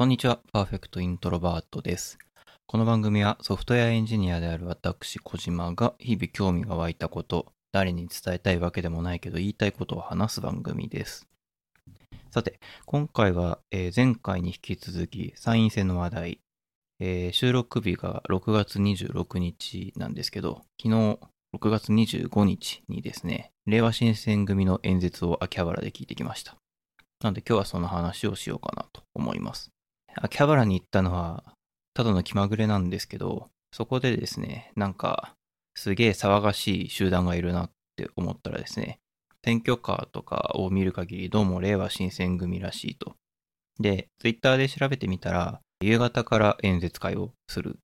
こんにちは、 Perfect Introvert です。この番組はソフトウェアエンジニアである私、小島が日々興味が湧いたこと、誰に伝えたいわけでもないけど言いたいことを話す番組です。さて、今回は、え前回に引き続き参院選の話題、えー収録日が6月26日なんですけど、昨日6月25日にですね、れいわ新選組の演説を秋葉原で聞いてきました。なので今日はその話をしようかなと思います。秋葉原に行ったのは、ただの気まぐれなんですけど、そこでですね、なんか、すげえ騒がしい集団がいるなって思ったらですね、選挙カーとかを見る限り、どうも令和新選組らしいと。で、ツイッターで調べてみたら、夕方から演説会をする。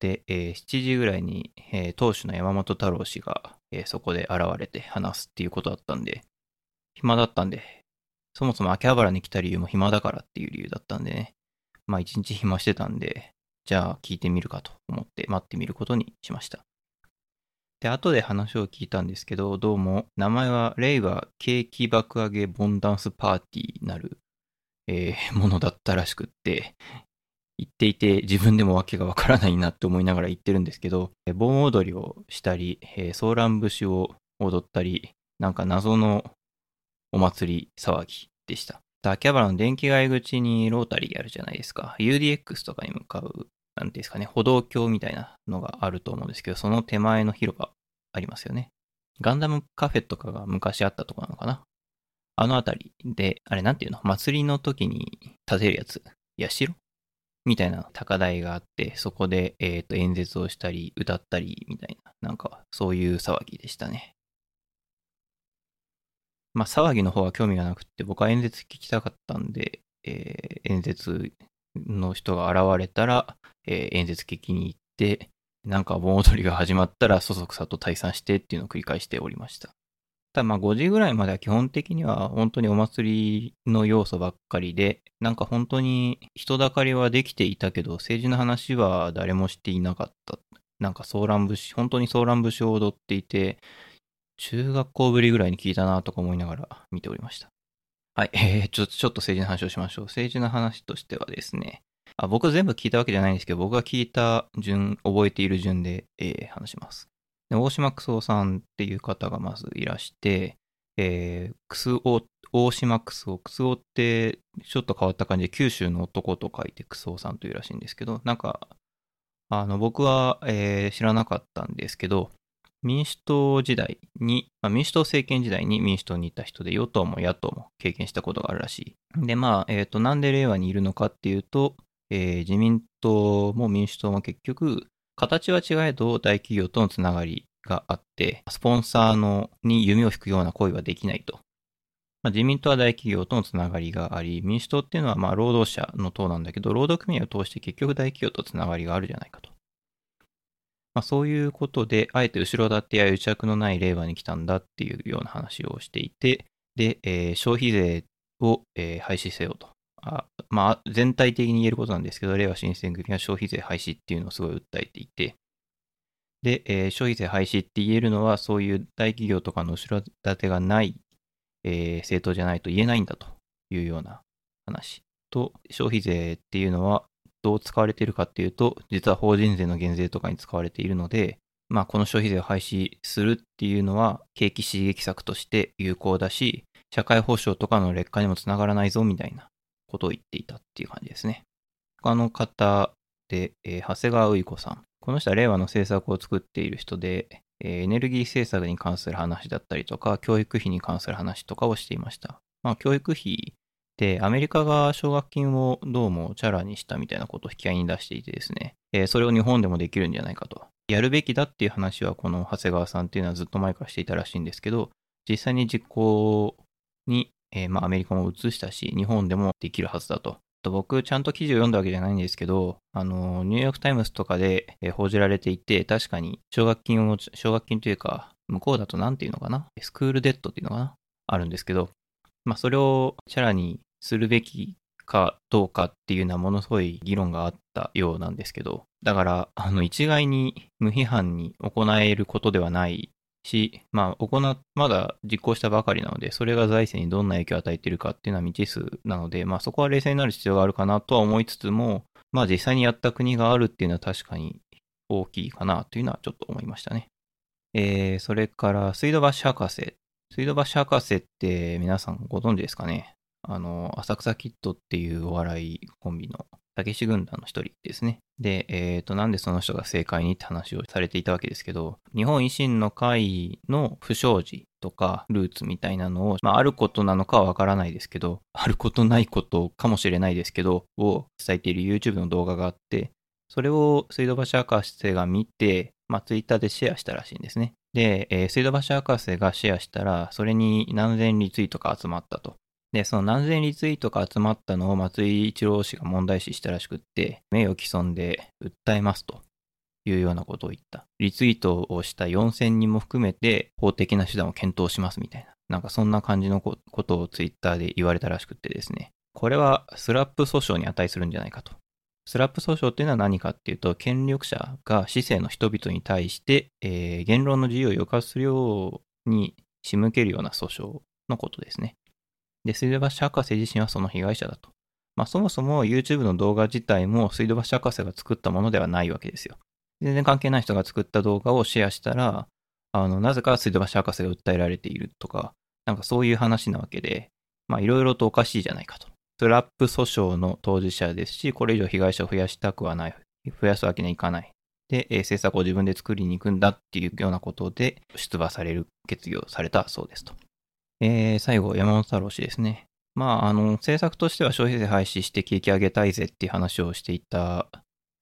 で、えー7時ぐらいに、えー党首の山本太郎氏が、えーそこで現れて話すっていうことだったんで、暇だったんで、そもそも秋葉原に来た理由も暇だからっていう理由だったんでね、まあ一日暇してたんで、じゃあ聞いてみるかと思って待ってみることにしました。で、後で話を聞いたんですけど、どうも名前は令和景気爆上げボンダンスパーティーなる、えーものだったらしくって、言っていて自分でもわけがわからないなって思いながら言ってるんですけど、盆踊りをしたり、えーソーラン節を踊ったり、なんか謎のお祭り騒ぎでした。秋葉原の電気街口にロータリーあるじゃないですか。UDX とかに向かう、なんですかね、歩道橋みたいなのがあると思うんですけど、その手前の広場ありますよね。ガンダムカフェとかが昔あったとこなのかな。あのあたりで、あれなんていうの？祭りの時に建てるやつ。社みたいな高台があって、そこで、えっ、と、演説をしたり、歌ったり、みたいな、なんか、そういう騒ぎでしたね。まあ、騒ぎの方は興味がなくて、僕は演説聞きたかったんで、えー演説の人が現れたら、えー演説聞きに行って、なんか盆踊りが始まったら、そそくさと退散してっていうのを繰り返しておりました。ただまあ5時ぐらいまでは基本的には本当にお祭りの要素ばっかりで、なんか本当に人だかりはできていたけど、政治の話は誰もしていなかった。なんかソーラン節、本当にソーラン節を踊っていて、中学校ぶりぐらいに聞いたなとか思いながら見ておりました。はい、えー、ちょちょっと政治の話をしましょう。政治の話としてはですね、あ僕全部聞いたわけじゃないんですけど、僕が聞いた順、覚えている順で、えー話します。で大島九三さんっていう方がまずいらして、えー、クスオ、大島クスオ、クスオってちょっと変わった感じで九州の男と書いてクスオさんというらしいんですけど、なんか、あの、僕は、えー知らなかったんですけど、民主党時代に、まあ、民主党政権時代に民主党にいた人で、与党も野党も経験したことがあるらしい。で、まあ、えっ、と、なんで令和にいるのかっていうと、えー自民党も民主党も結局、形は違えど大企業とのつながりがあって、スポンサーのに弓を引くような行為はできないと。まあ、自民党は大企業とのつながりがあり、民主党っていうのはまあ労働者の党なんだけど、労働組合を通して結局大企業とつながりがあるじゃないかと。まあ、そういうことで、あえて後ろ盾や癒着のない令和に来たんだっていうような話をしていて、で、えー消費税を、えー廃止せよと。あまあ、全体的に言えることなんですけど、令和新選組は消費税廃止っていうのをすごい訴えていて、で、えー消費税廃止って言えるのは、そういう大企業とかの後ろ盾がない、えー政党じゃないと言えないんだというような話と、消費税っていうのはどう使われているかっていうと、実は法人税の減税とかに使われているので、まあ、この消費税を廃止するっていうのは、景気刺激策として有効だし、社会保障とかの劣化にもつながらないぞみたいなことを言っていたっていう感じですね。他の方で、えー長谷川うい子さん。この人は令和の政策を作っている人で、えーエネルギー政策に関する話だったりとか、教育費に関する話とかをしていました。まあ、教育費で、アメリカが奨学金をどうもチャラにしたみたいなことを引き合いに出していてですね、えーそれを日本でもできるんじゃないかと。やるべきだっていう話は、この長谷川さんっていうのはずっと前からしていたらしいんですけど、実際に実行に、えーまあ、アメリカも移したし、日本でもできるはずだと。と僕、ちゃんと記事を読んだわけじゃないんですけど、あの、ニューヨークタイムズとかで、えー報じられていて、確かに奨学金を、奨学金というか、向こうだとなんていうのかな？ school debt っていうのかな？あるんですけど、まあ、それをチャラにするべきかどうかっていうのはものすごい議論があったようなんですけど、だから、あの、一概に無批判に行えることではないし、まあ、行、まだ実行したばかりなので、それが財政にどんな影響を与えているかっていうのは未知数なので、まあ、そこは冷静になる必要があるかなとは思いつつも、まあ、実際にやった国があるっていうのは確かに大きいかなというのはちょっと思いましたね。えー、それから、水道橋博士。水道橋博士って皆さんご存知ですかね？あの、浅草キッドっていうお笑いコンビのたけし軍団の一人ですね。で、えっ、ー、と、なんでその人が正解にって話をされていたわけですけど、日本維新の会の不祥事とかルーツみたいなのを、まあ、あることなのかはわからないですけど、あることないことかもしれないですけど、を伝えている YouTube の動画があって、それを水道橋博士が見て、まあ、Twitter でシェアしたらしいんですね。で、えー、水道橋博士がシェアしたら、それに何千リツイートか集まったと。で、その何千リツイートが集まったのを松井一郎氏が問題視したらしくって、名誉毀損で訴えますというようなことを言った。リツイートをした4000人も含めて法的な手段を検討しますみたいな。なんかそんな感じのことをツイッターで言われたらしくってですね。これはスラップ訴訟に値するんじゃないかと。スラップ訴訟っていうのは何かっていうと、権力者が市政の人々に対して、えー、言論の自由を抑圧するように仕向けるような訴訟のことですね。で、水道橋博士自身はその被害者だと。まあそもそも YouTube の動画自体も水道橋博士が作ったものではないわけですよ。全然関係ない人が作った動画をシェアしたら、あの、なぜか水道橋博士が訴えられているとか、なんかそういう話なわけで、まあいろいろとおかしいじゃないかと。スラップ訴訟の当事者ですし、これ以上被害者を増やしたくはない。増やすわけにはいかない。で、えー、政策を自分で作りに行くんだっていうようなことで出馬される決議をされたそうですと。えー、最後、山本太郎氏ですね。まあ、あの、政策としては消費税廃止して景気上げたいぜっていう話をしていた、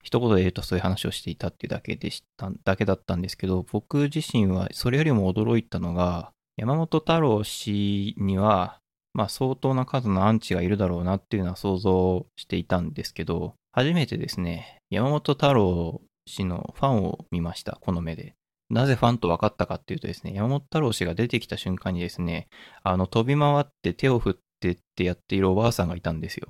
一言で言うとそういう話をしていたっていうだけでした、だけだったんですけど、僕自身はそれよりも驚いたのが、山本太郎氏には、まあ相当な数のアンチがいるだろうなっていうのは想像していたんですけど、初めてですね、山本太郎氏のファンを見ました、この目で。なぜファンと分かったかっていうとですね、山本太郎氏が出てきた瞬間にですね、あの、飛び回って手を振ってってやっているおばあさんがいたんですよ。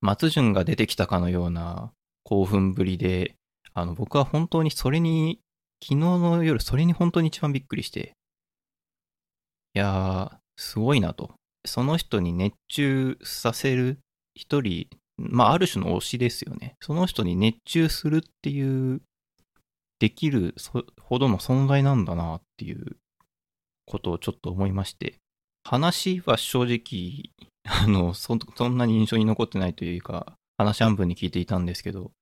松潤が出てきたかのような興奮ぶりで、あの、僕は本当にそれに、昨日の夜、それに本当に一番びっくりして、いやー、すごいなと。その人に熱中させる一人、まあ、ある種の推しですよね。その人に熱中するっていうできるほどの存在なんだなっていうことをちょっと思いまして、話は正直、あの、そんなに印象に残ってないというか、話半分に聞いていたんですけど、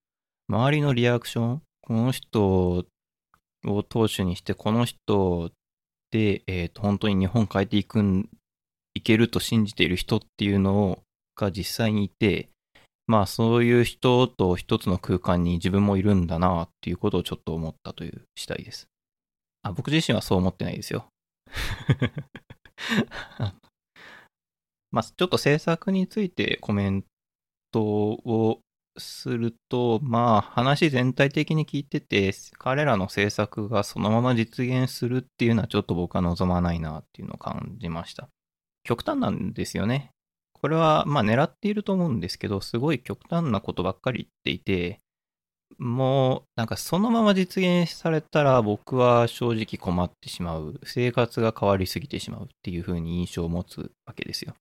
周りのリアクション、この人を当主にして、この人で、えっ、ー、と、本当に日本変えていくん、いけると信じている人っていうのを、が実際にいて、まあそういう人と一つの空間に自分もいるんだなっていうことをちょっと思ったという次第です。あ僕自身はそう思ってないですよ。まあちょっと制作についてコメントをすると、まあ話全体的に聞いてて、彼らの制作がそのまま実現するっていうのはちょっと僕は望まないなっていうのを感じました。極端なんですよね。これはまあ狙っていると思うんですけど、すごい極端なことばっかり言っていて、もうなんかそのまま実現されたら僕は正直困ってしまう。生活が変わりすぎてしまうっていう風に印象を持つわけですよ。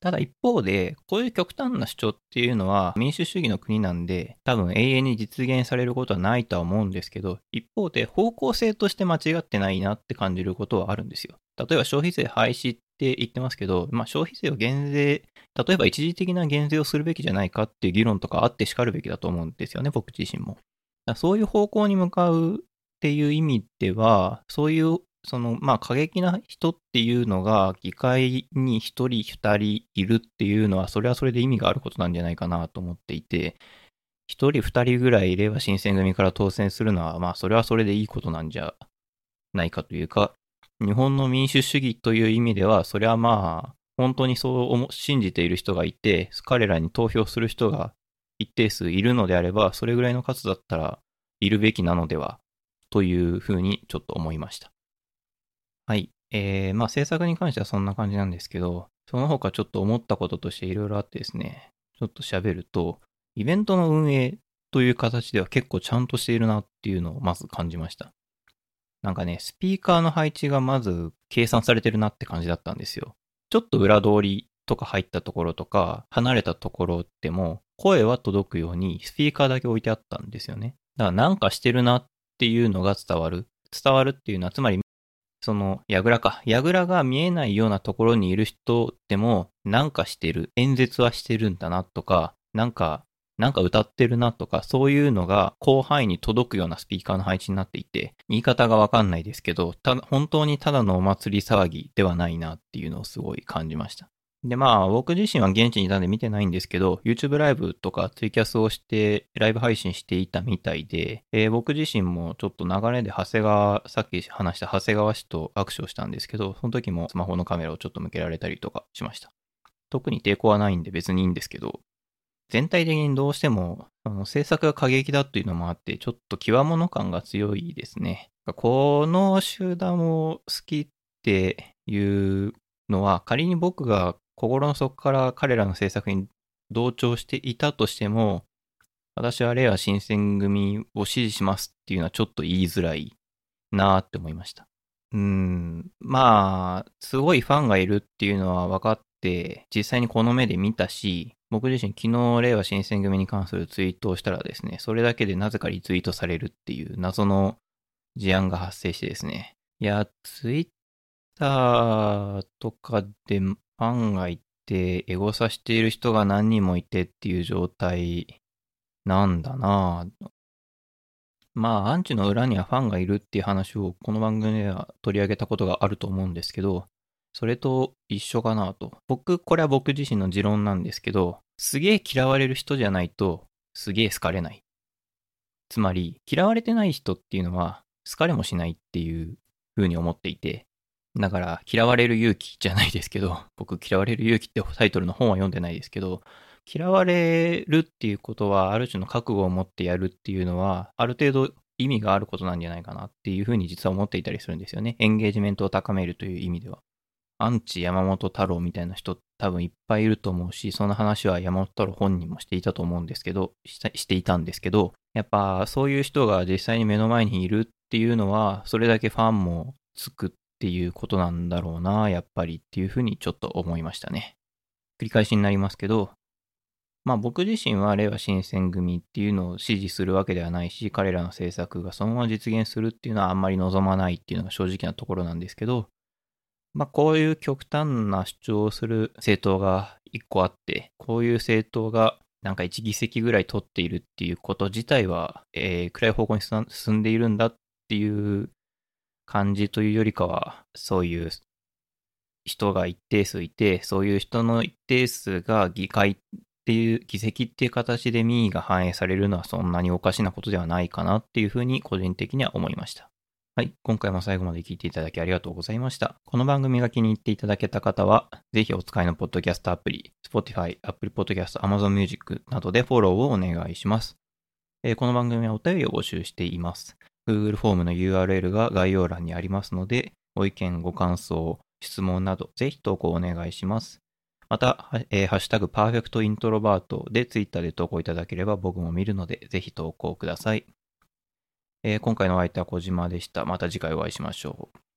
ただ一方で、こういう極端な主張っていうのは民主主義の国なんで、多分永遠に実現されることはないとは思うんですけど、一方で方向性として間違ってないなって感じることはあるんですよ。例えば消費税廃止っって言ってますけど、まあ、消費税を減税、例えば一時的な減税をするべきじゃないかっていう議論とかあってしかるべきだと思うんですよね、僕自身も。そういう方向に向かうっていう意味では、そういう、その、まあ、過激な人っていうのが議会に一人二人いるっていうのは、それはそれで意味があることなんじゃないかなと思っていて、一人二人ぐらいいれば新選組から当選するのは、ま、それはそれでいいことなんじゃないかというか、日本の民主主義という意味では、それはまあ、本当にそう信じている人がいて、彼らに投票する人が一定数いるのであれば、それぐらいの数だったらいるべきなのでは、というふうにちょっと思いました。はい。えー、まあ政策に関してはそんな感じなんですけど、その他ちょっと思ったこととしていろいろあってですね、ちょっと喋ると、イベントの運営という形では結構ちゃんとしているなっていうのをまず感じました。なんかね、スピーカーの配置がまず計算されてるなって感じだったんですよ。ちょっと裏通りとか入ったところとか、離れたところでも、声は届くようにスピーカーだけ置いてあったんですよね。だからなんかしてるなっていうのが伝わる。伝わるっていうのは、つまり、その、矢倉か。矢倉が見えないようなところにいる人でも、なんかしてる。演説はしてるんだなとか、なんかなんか歌ってるなとか、そういうのが広範囲に届くようなスピーカーの配置になっていて、言い方がわかんないですけど、た本当にただのお祭り騒ぎではないなっていうのをすごい感じました。で、まあ、僕自身は現地にいたんで見てないんですけど、YouTube ライブとかツイキャスをして、ライブ配信していたみたいで、えー、僕自身もちょっと流れで長谷川、さっき話した長谷川氏と握手をしたんですけど、その時もスマホのカメラをちょっと向けられたりとかしました。特に抵抗はないんで別にいいんですけど、全体的にどうしても、あの制作が過激だっていうのもあって、ちょっと極物感が強いですね。この集団を好きっていうのは、仮に僕が心の底から彼らの制作に同調していたとしても、私は令和新選組を支持しますっていうのはちょっと言いづらいなって思いました。うん、まあ、すごいファンがいるっていうのは分かっ、実際にこの目で見たし、僕自身昨日、令和新選組に関するツイートをしたらですね、それだけでなぜかリツイートされるっていう謎の事案が発生してですね。いや、ツイッターとかでファンがいて、エゴサしている人が何人もいてっていう状態なんだなぁまあ、アンチの裏にはファンがいるっていう話をこの番組では取り上げたことがあると思うんですけど、それと一緒かなと。僕、これは僕自身の持論なんですけど、すげえ嫌われる人じゃないと、すげえ好かれない。つまり、嫌われてない人っていうのは、好かれもしないっていう風に思っていて、だから、嫌われる勇気じゃないですけど、僕、嫌われる勇気ってタイトルの本は読んでないですけど、嫌われるっていうことは、ある種の覚悟を持ってやるっていうのは、ある程度意味があることなんじゃないかなっていうふうに実は思っていたりするんですよね。エンゲージメントを高めるという意味では。アンチ山本太郎みたいな人多分いっぱいいると思うし、その話は山本太郎本人もしていたと思うんですけど、していたんですけど、やっぱそういう人が実際に目の前にいるっていうのは、それだけファンもつくっていうことなんだろうな、やっぱりっていうふうにちょっと思いましたね。繰り返しになりますけど、まあ僕自身は令和新選組っていうのを支持するわけではないし、彼らの政策がそのまま実現するっていうのはあんまり望まないっていうのが正直なところなんですけど、まあ、こういう極端な主張をする政党が一個あって、こういう政党がなんか1議席ぐらい取っているっていうこと自体は、えー、暗い方向に進んでいるんだっていう感じというよりかは、そういう人が一定数いて、そういう人の一定数が議会っていう議席っていう形で民意が反映されるのはそんなにおかしなことではないかなっていうふうに個人的には思いました。はい。今回も最後まで聞いていただきありがとうございました。この番組が気に入っていただけた方は、ぜひお使いのポッドキャストアプリ、Spotify、Apple Podcast、Amazon Music などでフォローをお願いします。えー、この番組はお便りを募集しています。Google フォームの URL が概要欄にありますので、ご意見、ご感想、質問など、ぜひ投稿お願いします。また、えー、ハッシュタグパーフェクトイントロバートで Twitter で投稿いただければ僕も見るので、ぜひ投稿ください。えー、今回のお相手は小島でした。また次回お会いしましょう。